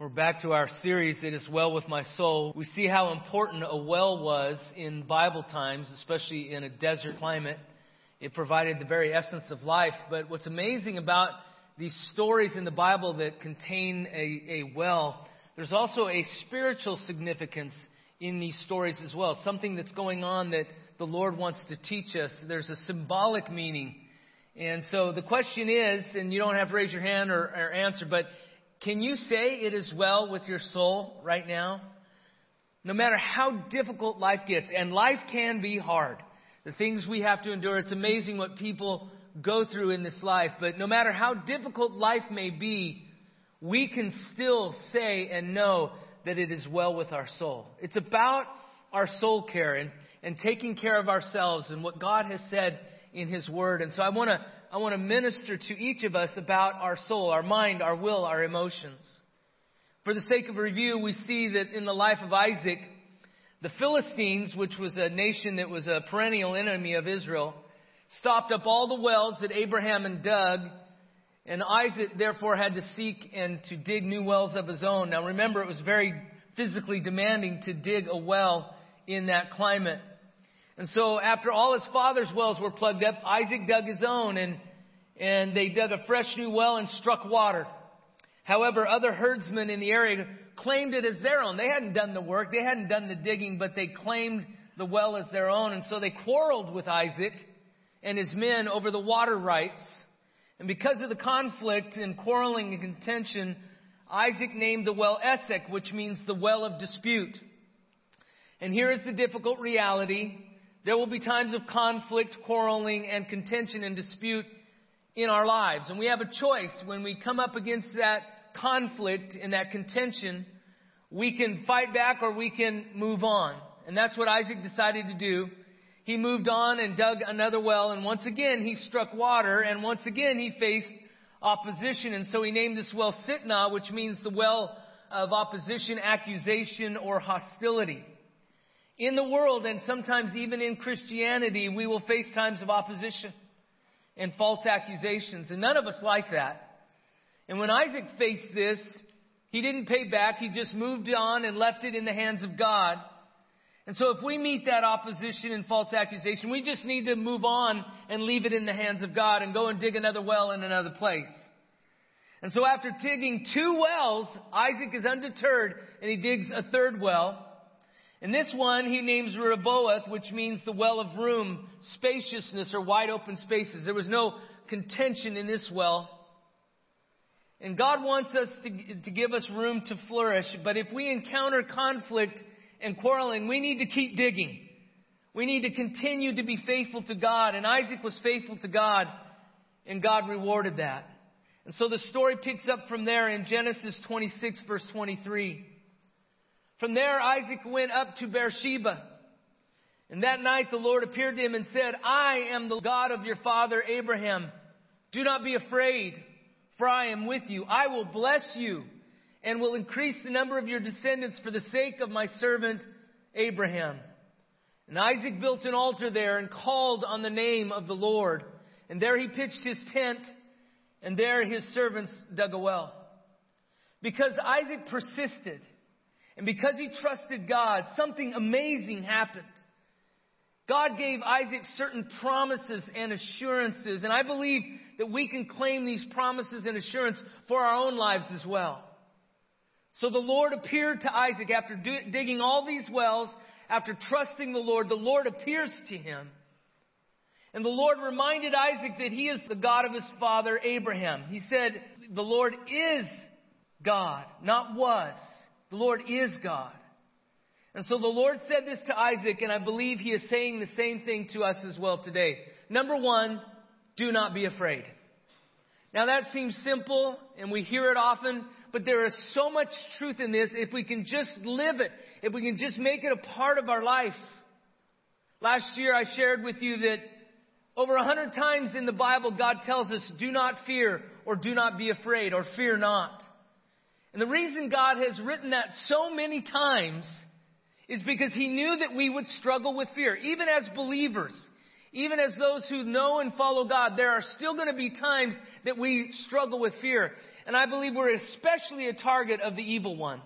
We're back to our series, It Is Well With My Soul. We see how important a well was in Bible times, especially in a desert climate. It provided the very essence of life. But what's amazing about these stories in the Bible that contain a, a well, there's also a spiritual significance in these stories as well. Something that's going on that the Lord wants to teach us. There's a symbolic meaning. And so the question is, and you don't have to raise your hand or, or answer, but can you say it is well with your soul right now? No matter how difficult life gets, and life can be hard, the things we have to endure, it's amazing what people go through in this life. But no matter how difficult life may be, we can still say and know that it is well with our soul. It's about our soul care and, and taking care of ourselves and what God has said in His Word. And so I want to I want to minister to each of us about our soul, our mind, our will, our emotions. For the sake of review, we see that in the life of Isaac, the Philistines, which was a nation that was a perennial enemy of Israel, stopped up all the wells that Abraham and dug, and Isaac therefore had to seek and to dig new wells of his own. Now remember, it was very physically demanding to dig a well in that climate. And so after all his father's wells were plugged up, Isaac dug his own and, and they dug a fresh new well and struck water. However, other herdsmen in the area claimed it as their own. They hadn't done the work, they hadn't done the digging, but they claimed the well as their own. And so they quarreled with Isaac and his men over the water rights. And because of the conflict and quarreling and contention, Isaac named the well Esek, which means the well of dispute. And here is the difficult reality. There will be times of conflict, quarreling, and contention and dispute in our lives. And we have a choice when we come up against that conflict and that contention. We can fight back or we can move on. And that's what Isaac decided to do. He moved on and dug another well, and once again he struck water, and once again he faced opposition. And so he named this well Sitnah, which means the well of opposition, accusation, or hostility. In the world, and sometimes even in Christianity, we will face times of opposition and false accusations, and none of us like that. And when Isaac faced this, he didn't pay back, he just moved on and left it in the hands of God. And so if we meet that opposition and false accusation, we just need to move on and leave it in the hands of God and go and dig another well in another place. And so after digging two wells, Isaac is undeterred and he digs a third well. And this one he names Rehoboth, which means the well of room, spaciousness, or wide open spaces. There was no contention in this well. And God wants us to, to give us room to flourish, but if we encounter conflict and quarreling, we need to keep digging. We need to continue to be faithful to God. And Isaac was faithful to God, and God rewarded that. And so the story picks up from there in Genesis 26, verse 23. From there, Isaac went up to Beersheba. And that night the Lord appeared to him and said, I am the God of your father Abraham. Do not be afraid, for I am with you. I will bless you and will increase the number of your descendants for the sake of my servant Abraham. And Isaac built an altar there and called on the name of the Lord. And there he pitched his tent, and there his servants dug a well. Because Isaac persisted, and because he trusted God, something amazing happened. God gave Isaac certain promises and assurances, and I believe that we can claim these promises and assurance for our own lives as well. So the Lord appeared to Isaac after digging all these wells, after trusting the Lord, the Lord appears to him. And the Lord reminded Isaac that he is the God of his father Abraham. He said, The Lord is God, not was. The Lord is God. And so the Lord said this to Isaac, and I believe he is saying the same thing to us as well today. Number one, do not be afraid. Now that seems simple, and we hear it often, but there is so much truth in this if we can just live it, if we can just make it a part of our life. Last year I shared with you that over a hundred times in the Bible God tells us, do not fear, or do not be afraid, or fear not. And the reason God has written that so many times is because He knew that we would struggle with fear. Even as believers, even as those who know and follow God, there are still going to be times that we struggle with fear. And I believe we're especially a target of the evil one.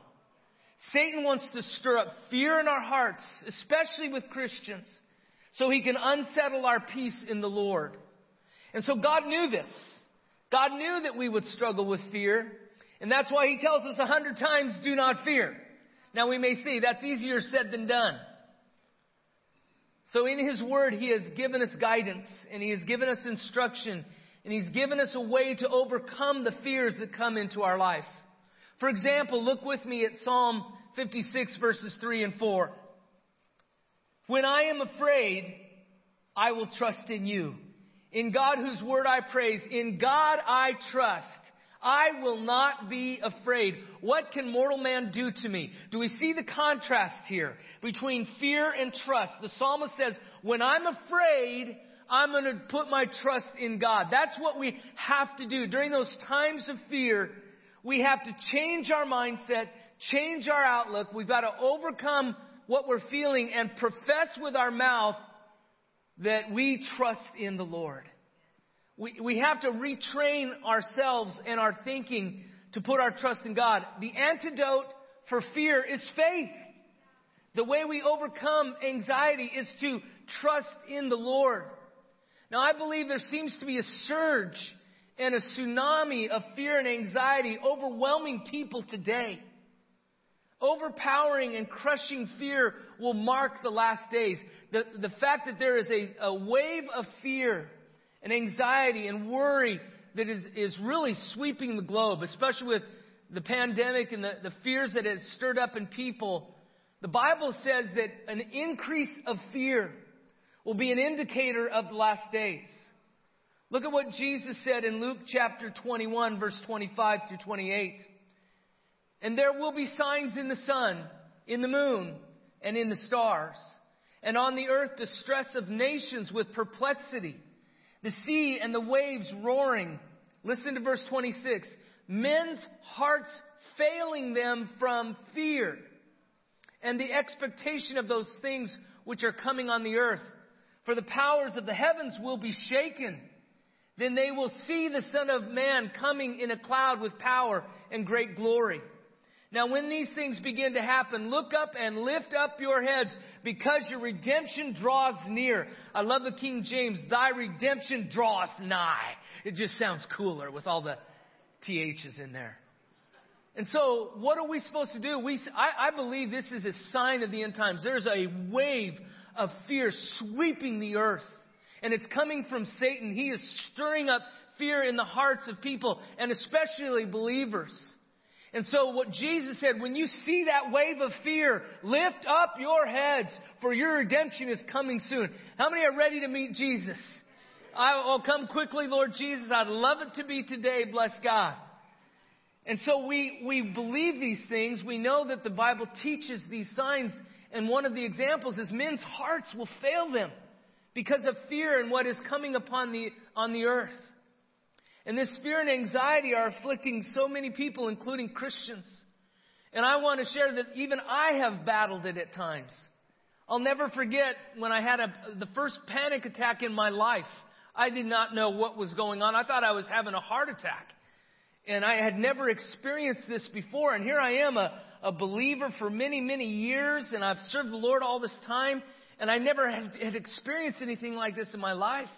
Satan wants to stir up fear in our hearts, especially with Christians, so he can unsettle our peace in the Lord. And so God knew this. God knew that we would struggle with fear. And that's why he tells us a hundred times, do not fear. Now we may see that's easier said than done. So in his word, he has given us guidance and he has given us instruction and he's given us a way to overcome the fears that come into our life. For example, look with me at Psalm 56 verses 3 and 4. When I am afraid, I will trust in you. In God whose word I praise, in God I trust. I will not be afraid. What can mortal man do to me? Do we see the contrast here between fear and trust? The psalmist says, when I'm afraid, I'm going to put my trust in God. That's what we have to do. During those times of fear, we have to change our mindset, change our outlook. We've got to overcome what we're feeling and profess with our mouth that we trust in the Lord. We, we have to retrain ourselves and our thinking to put our trust in God. The antidote for fear is faith. The way we overcome anxiety is to trust in the Lord. Now, I believe there seems to be a surge and a tsunami of fear and anxiety overwhelming people today. Overpowering and crushing fear will mark the last days. The, the fact that there is a, a wave of fear and anxiety and worry that is, is really sweeping the globe, especially with the pandemic and the, the fears that it stirred up in people. The Bible says that an increase of fear will be an indicator of the last days. Look at what Jesus said in Luke chapter 21, verse 25 through 28. And there will be signs in the sun, in the moon, and in the stars, and on the earth distress of nations with perplexity the sea and the waves roaring. Listen to verse 26. Men's hearts failing them from fear and the expectation of those things which are coming on the earth. For the powers of the heavens will be shaken. Then they will see the Son of Man coming in a cloud with power and great glory. Now, when these things begin to happen, look up and lift up your heads because your redemption draws near. I love the King James, thy redemption draweth nigh. It just sounds cooler with all the THs in there. And so, what are we supposed to do? We, I, I believe this is a sign of the end times. There's a wave of fear sweeping the earth. And it's coming from Satan. He is stirring up fear in the hearts of people, and especially believers. And so what Jesus said, when you see that wave of fear, lift up your heads, for your redemption is coming soon. How many are ready to meet Jesus? I'll come quickly, Lord Jesus. I'd love it to be today. Bless God. And so we, we believe these things. We know that the Bible teaches these signs. And one of the examples is men's hearts will fail them because of fear and what is coming upon the, on the earth. And this fear and anxiety are afflicting so many people, including Christians. And I want to share that even I have battled it at times. I'll never forget when I had a, the first panic attack in my life. I did not know what was going on. I thought I was having a heart attack. And I had never experienced this before. And here I am, a, a believer for many, many years, and I've served the Lord all this time, and I never had, had experienced anything like this in my life.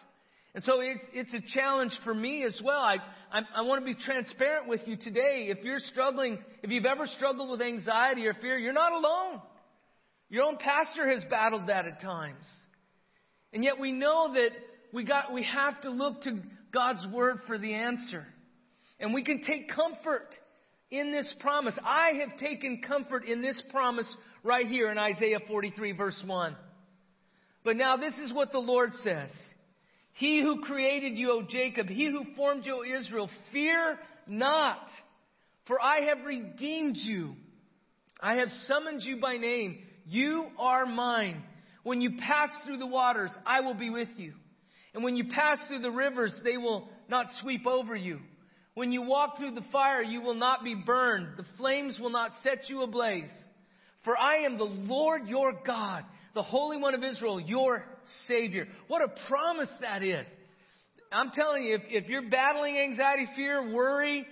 And so it's, it's a challenge for me as well. I, I, I want to be transparent with you today. If you're struggling, if you've ever struggled with anxiety or fear, you're not alone. Your own pastor has battled that at times. And yet we know that we got, we have to look to God's word for the answer. And we can take comfort in this promise. I have taken comfort in this promise right here in Isaiah 43 verse 1. But now this is what the Lord says. He who created you, O Jacob, he who formed you, O Israel, fear not, for I have redeemed you. I have summoned you by name. You are mine. When you pass through the waters, I will be with you. And when you pass through the rivers, they will not sweep over you. When you walk through the fire, you will not be burned. The flames will not set you ablaze. For I am the Lord your God the Holy One of Israel, your Savior. What a promise that is. I'm telling you, if, if you're battling anxiety, fear, worry,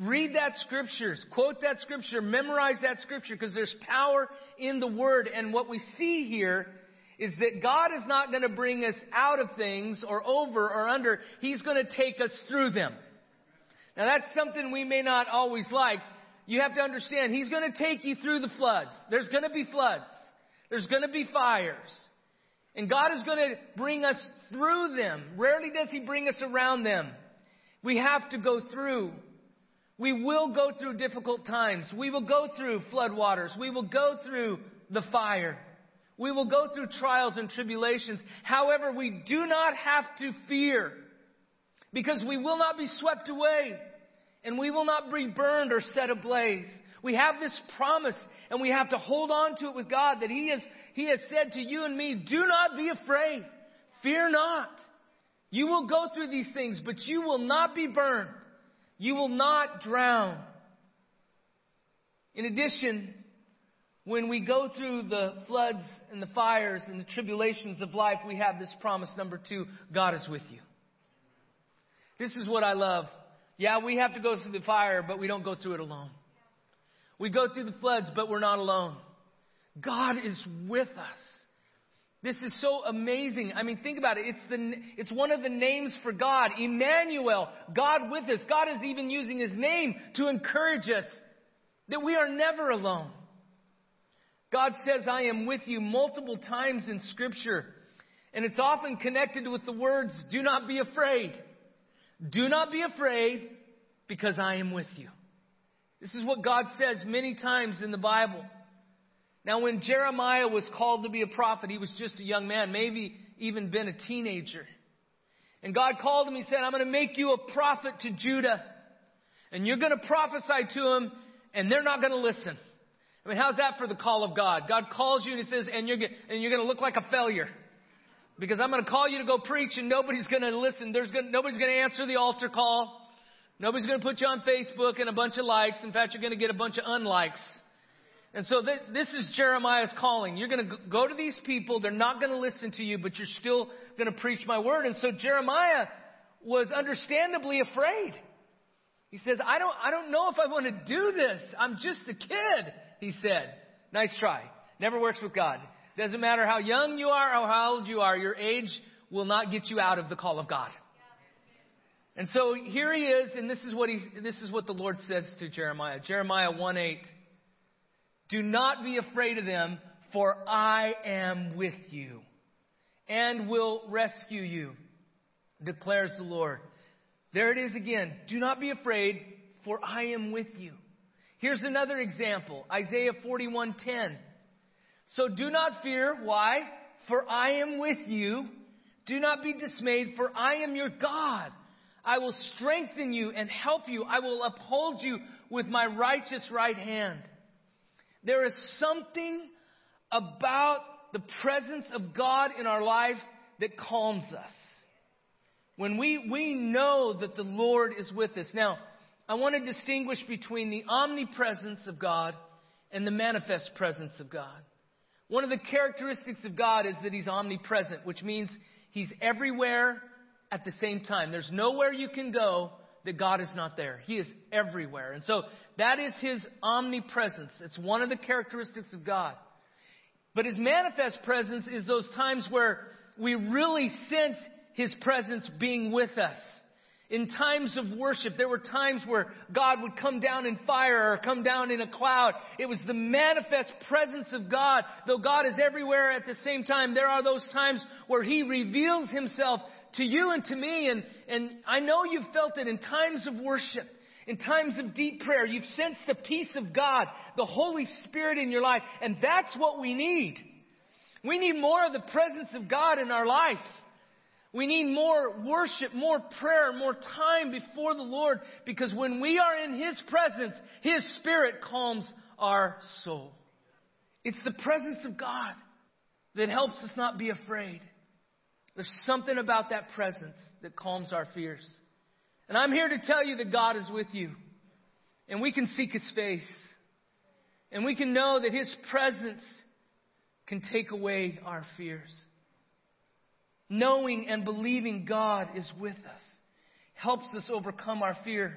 Read that scriptures, quote that scripture, memorize that scripture because there's power in the word. And what we see here is that God is not going to bring us out of things or over or under. He's going to take us through them. Now that's something we may not always like. You have to understand, He's going to take you through the floods. There's going to be floods. There's going to be fires. And God is going to bring us through them. Rarely does He bring us around them. We have to go through. We will go through difficult times. We will go through floodwaters. We will go through the fire. We will go through trials and tribulations. However, we do not have to fear because we will not be swept away and we will not be burned or set ablaze. We have this promise and we have to hold on to it with God that He has, He has said to you and me, do not be afraid. Fear not. You will go through these things, but you will not be burned. You will not drown. In addition, when we go through the floods and the fires and the tribulations of life, we have this promise number two God is with you. This is what I love. Yeah, we have to go through the fire, but we don't go through it alone. We go through the floods, but we're not alone. God is with us. This is so amazing. I mean, think about it. It's, the, it's one of the names for God. Emmanuel, God with us. God is even using his name to encourage us that we are never alone. God says, I am with you multiple times in Scripture. And it's often connected with the words, do not be afraid. Do not be afraid because I am with you. This is what God says many times in the Bible. Now, when Jeremiah was called to be a prophet, he was just a young man, maybe even been a teenager. And God called him, He said, I'm going to make you a prophet to Judah. And you're going to prophesy to them, and they're not going to listen. I mean, how's that for the call of God? God calls you and He says, and you're, and you're going to look like a failure. Because I'm going to call you to go preach and nobody's going to listen. There's going, nobody's going to answer the altar call. Nobody's going to put you on Facebook and a bunch of likes. In fact, you're going to get a bunch of unlikes. And so th- this is Jeremiah's calling. You're going to go to these people. They're not going to listen to you, but you're still going to preach my word. And so Jeremiah was understandably afraid. He says, I don't, I don't know if I want to do this. I'm just a kid, he said. Nice try. Never works with God. Doesn't matter how young you are or how old you are, your age will not get you out of the call of God. And so here he is, and this is what he, this is what the Lord says to Jeremiah. Jeremiah 1 8. Do not be afraid of them, for I am with you and will rescue you, declares the Lord. There it is again. Do not be afraid, for I am with you. Here's another example. Isaiah 41:10. So do not fear. Why? For I am with you. Do not be dismayed, for I am your God. I will strengthen you and help you. I will uphold you with my righteous right hand. There is something about the presence of God in our life that calms us. When we, we know that the Lord is with us. Now, I want to distinguish between the omnipresence of God and the manifest presence of God. One of the characteristics of God is that He's omnipresent, which means He's everywhere at the same time. There's nowhere you can go that God is not there. He is everywhere. And so that is His omnipresence. It's one of the characteristics of God. But His manifest presence is those times where we really sense His presence being with us. In times of worship, there were times where God would come down in fire or come down in a cloud. It was the manifest presence of God. Though God is everywhere at the same time, there are those times where He reveals Himself to you and to me. And, and I know you've felt it in times of worship, in times of deep prayer. You've sensed the peace of God, the Holy Spirit in your life. And that's what we need. We need more of the presence of God in our life. We need more worship, more prayer, more time before the Lord because when we are in His presence, His Spirit calms our soul. It's the presence of God that helps us not be afraid. There's something about that presence that calms our fears. And I'm here to tell you that God is with you. And we can seek His face. And we can know that His presence can take away our fears knowing and believing God is with us helps us overcome our fear.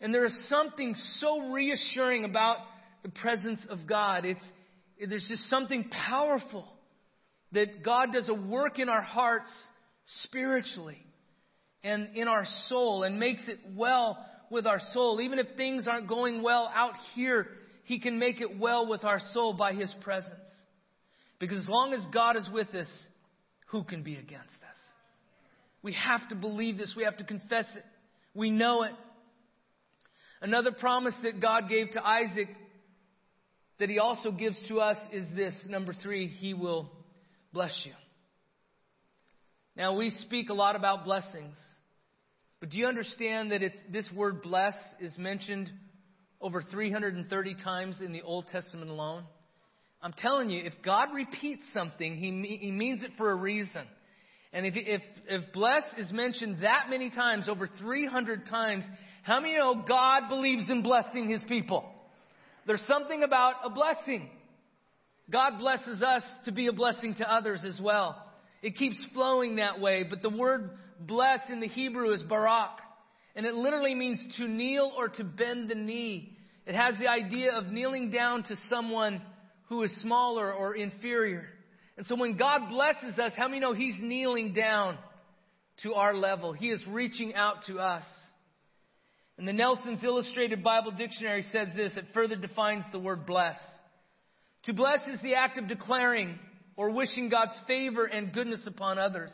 And there is something so reassuring about the presence of God. It's, there's just something powerful that God does a work in our hearts spiritually and in our soul and makes it well with our soul. Even if things aren't going well out here, He can make it well with our soul by His presence. Because as long as God is with us, who can be against us? We have to believe this. We have to confess it. We know it. Another promise that God gave to Isaac that he also gives to us is this number three, he will bless you. Now, we speak a lot about blessings, but do you understand that it's, this word bless is mentioned over 330 times in the Old Testament alone? I'm telling you, if God repeats something, he, he means it for a reason. And if, if, if bless is mentioned that many times, over 300 times, how many know God believes in blessing his people? There's something about a blessing. God blesses us to be a blessing to others as well. It keeps flowing that way, but the word bless in the Hebrew is barak, and it literally means to kneel or to bend the knee. It has the idea of kneeling down to someone who is smaller or inferior. And so when God blesses us, how many know He's kneeling down to our level? He is reaching out to us. And the Nelson's Illustrated Bible Dictionary says this, it further defines the word bless. To bless is the act of declaring or wishing God's favor and goodness upon others.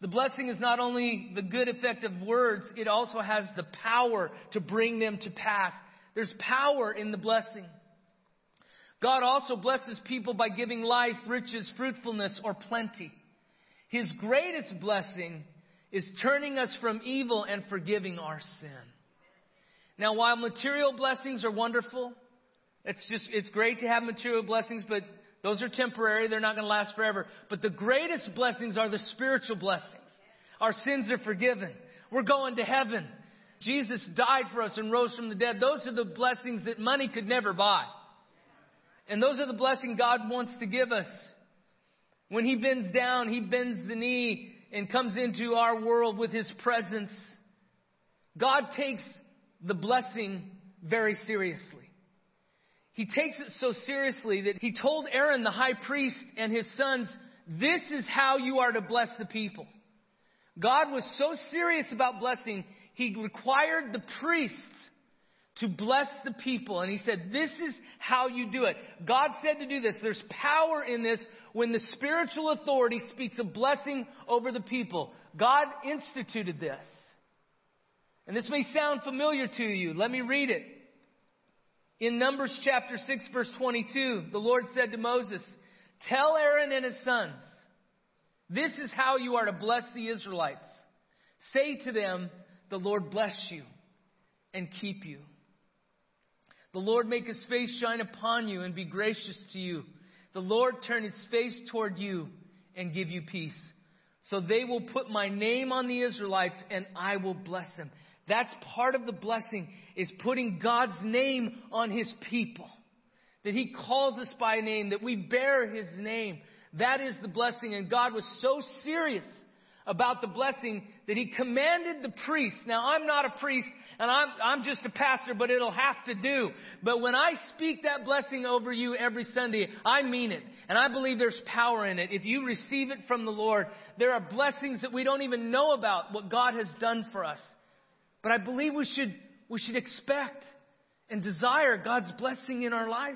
The blessing is not only the good effect of words, it also has the power to bring them to pass. There's power in the blessing. God also blesses people by giving life, riches, fruitfulness, or plenty. His greatest blessing is turning us from evil and forgiving our sin. Now, while material blessings are wonderful, it's just, it's great to have material blessings, but those are temporary. They're not going to last forever. But the greatest blessings are the spiritual blessings. Our sins are forgiven. We're going to heaven. Jesus died for us and rose from the dead. Those are the blessings that money could never buy. And those are the blessings God wants to give us. When He bends down, He bends the knee and comes into our world with His presence. God takes the blessing very seriously. He takes it so seriously that he told Aaron, the high priest, and his sons, This is how you are to bless the people. God was so serious about blessing, he required the priests to bless the people. And he said, This is how you do it. God said to do this. There's power in this when the spiritual authority speaks a blessing over the people. God instituted this. And this may sound familiar to you. Let me read it. In Numbers chapter 6 verse 22, the Lord said to Moses, Tell Aaron and his sons, this is how you are to bless the Israelites. Say to them, the Lord bless you and keep you. The Lord make his face shine upon you and be gracious to you. The Lord turn his face toward you and give you peace. So they will put my name on the Israelites and I will bless them. That's part of the blessing is putting God's name on his people. That he calls us by name, that we bear his name. That is the blessing. And God was so serious about the blessing that he commanded the priest. Now I'm not a priest and I'm, I'm just a pastor, but it'll have to do. But when I speak that blessing over you every Sunday, I mean it. And I believe there's power in it. If you receive it from the Lord, there are blessings that we don't even know about what God has done for us. But I believe we should, we should expect and desire God's blessing in our life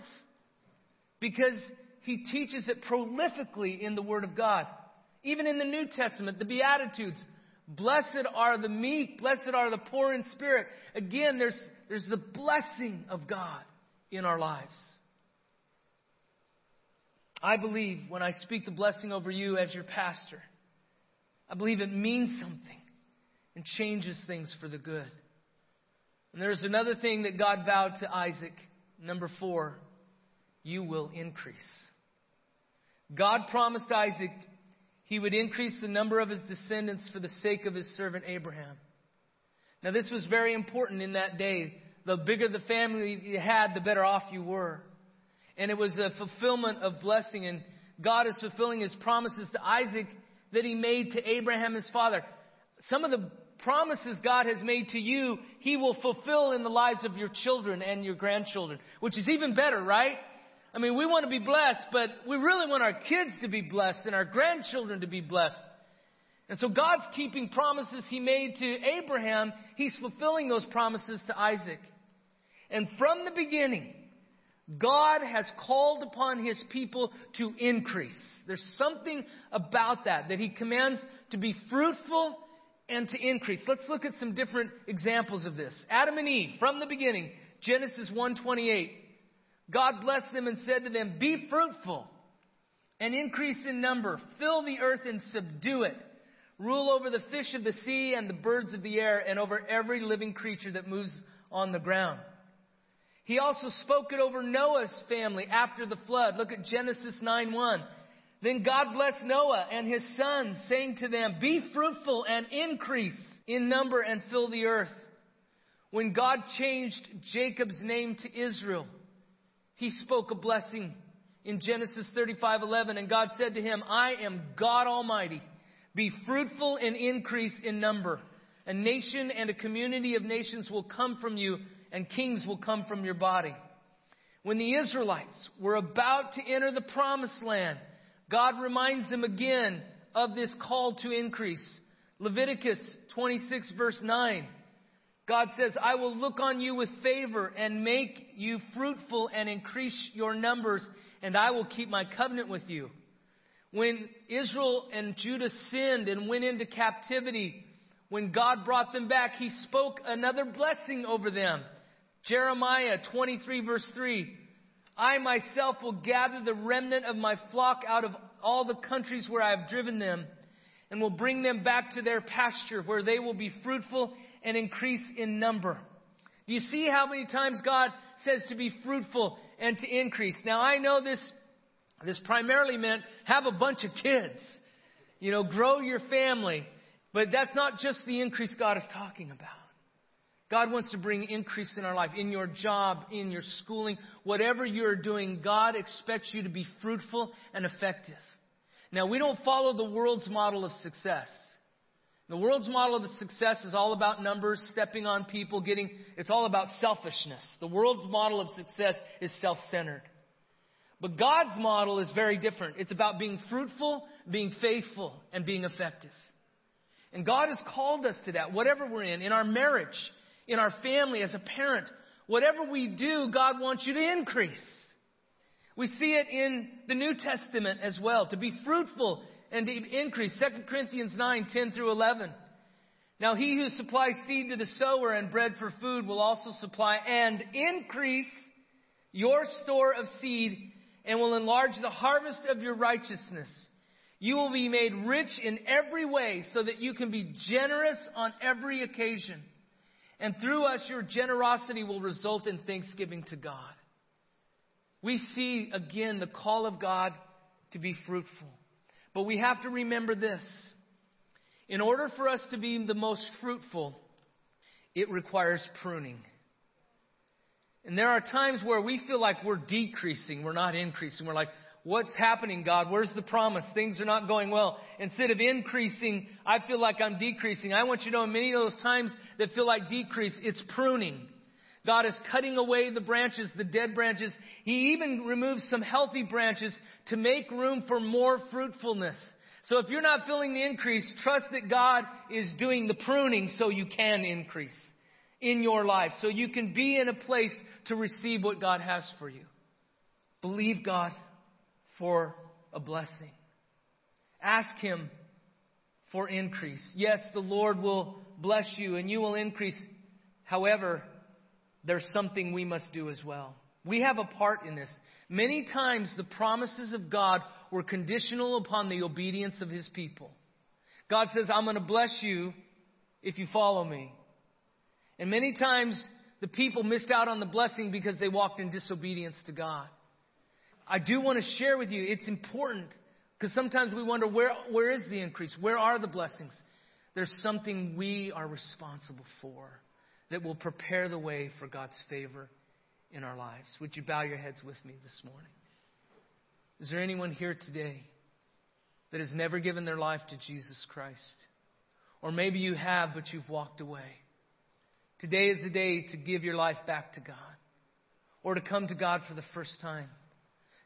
because He teaches it prolifically in the Word of God. Even in the New Testament, the Beatitudes. Blessed are the meek, blessed are the poor in spirit. Again, there's, there's the blessing of God in our lives. I believe when I speak the blessing over you as your pastor, I believe it means something and changes things for the good. And there's another thing that God vowed to Isaac. Number four, you will increase. God promised Isaac he would increase the number of his descendants for the sake of his servant Abraham. Now, this was very important in that day. The bigger the family you had, the better off you were. And it was a fulfillment of blessing. And God is fulfilling his promises to Isaac that he made to Abraham, his father. Some of the promises God has made to you, He will fulfill in the lives of your children and your grandchildren, which is even better, right? I mean, we want to be blessed, but we really want our kids to be blessed and our grandchildren to be blessed. And so God's keeping promises He made to Abraham. He's fulfilling those promises to Isaac. And from the beginning, God has called upon His people to increase. There's something about that, that He commands to be fruitful and to increase. Let's look at some different examples of this. Adam and Eve, from the beginning, Genesis 1:28. God blessed them and said to them, "Be fruitful and increase in number, fill the earth and subdue it. Rule over the fish of the sea and the birds of the air and over every living creature that moves on the ground." He also spoke it over Noah's family after the flood. Look at Genesis 9:1. Then God blessed Noah and his sons, saying to them, Be fruitful and increase in number and fill the earth. When God changed Jacob's name to Israel, he spoke a blessing in Genesis 35:11 and God said to him, I am God Almighty. Be fruitful and increase in number. A nation and a community of nations will come from you and kings will come from your body. When the Israelites were about to enter the promised land, God reminds them again of this call to increase. Leviticus 26 verse 9. God says, I will look on you with favor and make you fruitful and increase your numbers, and I will keep my covenant with you. When Israel and Judah sinned and went into captivity, when God brought them back, He spoke another blessing over them. Jeremiah 23 verse 3. I myself will gather the remnant of my flock out of all the countries where I have driven them and will bring them back to their pasture where they will be fruitful and increase in number. Do you see how many times God says to be fruitful and to increase? Now I know this, this primarily meant have a bunch of kids. You know, grow your family. But that's not just the increase God is talking about. God wants to bring increase in our life, in your job, in your schooling, whatever you're doing, God expects you to be fruitful and effective. Now, we don't follow the world's model of success. The world's model of success is all about numbers, stepping on people, getting, it's all about selfishness. The world's model of success is self centered. But God's model is very different. It's about being fruitful, being faithful, and being effective. And God has called us to that, whatever we're in, in our marriage, in our family, as a parent. Whatever we do, God wants you to increase. We see it in the New Testament as well, to be fruitful and to increase. 2 Corinthians 9, 10 through 11. Now he who supplies seed to the sower and bread for food will also supply and increase your store of seed and will enlarge the harvest of your righteousness. You will be made rich in every way so that you can be generous on every occasion. And through us, your generosity will result in thanksgiving to God. We see again the call of God to be fruitful. But we have to remember this. In order for us to be the most fruitful, it requires pruning. And there are times where we feel like we're decreasing, we're not increasing. We're like, What's happening, God? Where's the promise? Things are not going well. Instead of increasing, I feel like I'm decreasing. I want you to know many of those times that feel like decrease, it's pruning. God is cutting away the branches, the dead branches. He even removes some healthy branches to make room for more fruitfulness. So if you're not feeling the increase, trust that God is doing the pruning so you can increase in your life, so you can be in a place to receive what God has for you. Believe God for a blessing. Ask Him for increase. Yes, the Lord will bless you and you will increase. However, there's something we must do as well. We have a part in this. Many times the promises of God were conditional upon the obedience of His people. God says, I'm going to bless you if you follow me. And many times the people missed out on the blessing because they walked in disobedience to God. I do want to share with you, it's important because sometimes we wonder where, where is the increase? Where are the blessings? There's something we are responsible for that will prepare the way for God's favor in our lives. Would you bow your heads with me this morning? Is there anyone here today that has never given their life to Jesus Christ? Or maybe you have, but you've walked away. Today is the day to give your life back to God or to come to God for the first time.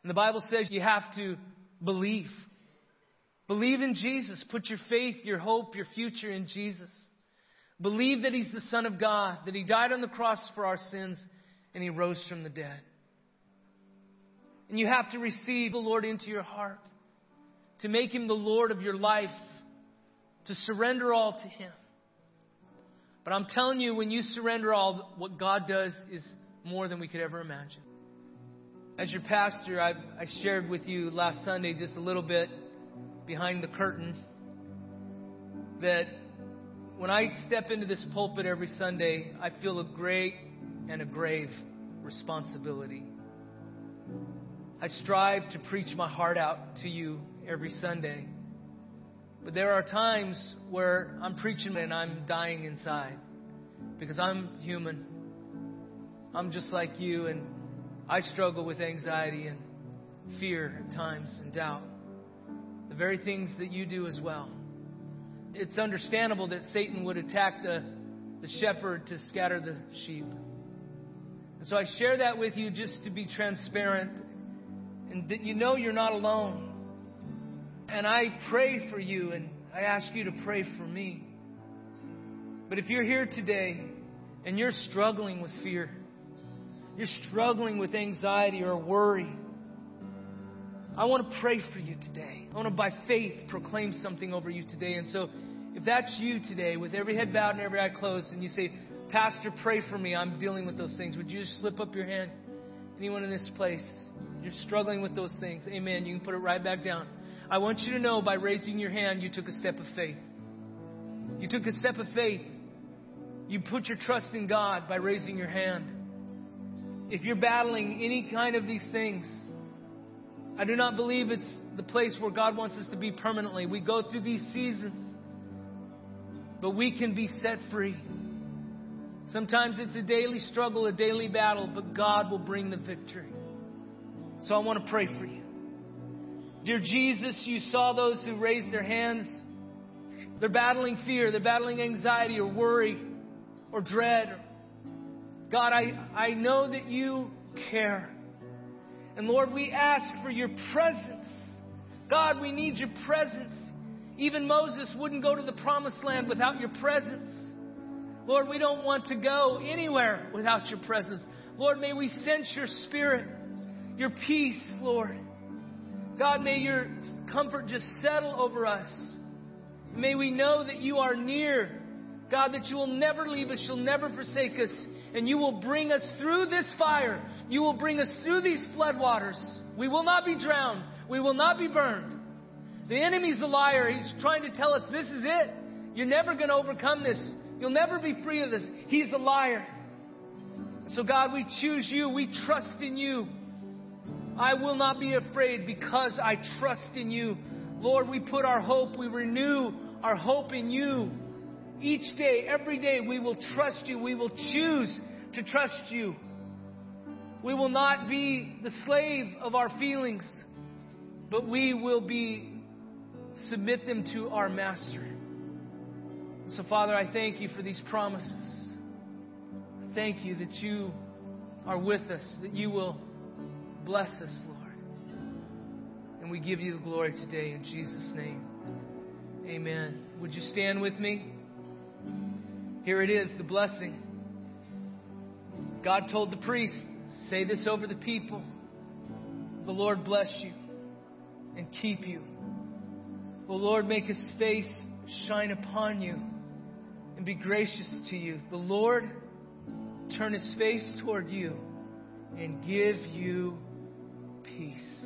And the Bible says you have to believe. Believe in Jesus. Put your faith, your hope, your future in Jesus. Believe that He's the Son of God, that He died on the cross for our sins, and He rose from the dead. And you have to receive the Lord into your heart, to make Him the Lord of your life, to surrender all to Him. But I'm telling you, when you surrender all, what God does is more than we could ever imagine. As your pastor, I, I shared with you last Sunday just a little bit behind the curtain that when I step into this pulpit every Sunday, I feel a great and a grave responsibility. I strive to preach my heart out to you every Sunday. But there are times where I'm preaching and I'm dying inside because I'm human. I'm just like you, and I struggle with anxiety and fear at times and doubt. The very things that you do as well it's understandable that Satan would attack the, the shepherd to scatter the sheep. And so I share that with you just to be transparent and that you know you're not alone. And I pray for you and I ask you to pray for me. But if you're here today and you're struggling with fear, you're struggling with anxiety or worry, I want to pray for you today. I want to, by faith, proclaim something over you today. And so, if that's you today, with every head bowed and every eye closed, and you say, Pastor, pray for me, I'm dealing with those things, would you just slip up your hand? Anyone in this place, you're struggling with those things. Amen. You can put it right back down. I want you to know by raising your hand, you took a step of faith. You took a step of faith. You put your trust in God by raising your hand. If you're battling any kind of these things, I do not believe it's the place where God wants us to be permanently. We go through these seasons, but we can be set free. Sometimes it's a daily struggle, a daily battle, but God will bring the victory. So I want to pray for you. Dear Jesus, you saw those who raised their hands. They're battling fear, they're battling anxiety or worry or dread. God, I, I know that you care. And Lord, we ask for your presence. God, we need your presence. Even Moses wouldn't go to the promised land without your presence. Lord, we don't want to go anywhere without your presence. Lord, may we sense your spirit, your peace, Lord. God, may your comfort just settle over us. May we know that you are near. God, that you will never leave us, you'll never forsake us, and you will bring us through this fire. You will bring us through these floodwaters. We will not be drowned. We will not be burned. The enemy's a liar. He's trying to tell us this is it. You're never going to overcome this. You'll never be free of this. He's a liar. So, God, we choose you. We trust in you. I will not be afraid because I trust in you. Lord, we put our hope, we renew our hope in you. Each day, every day, we will trust you. We will choose to trust you. We will not be the slave of our feelings, but we will be submit them to our master. So, Father, I thank you for these promises. I Thank you that you are with us, that you will bless us, Lord. And we give you the glory today in Jesus' name. Amen. Would you stand with me? Here it is, the blessing. God told the priest, say this over the people. The Lord bless you and keep you. The Lord make his face shine upon you and be gracious to you. The Lord turn his face toward you and give you peace.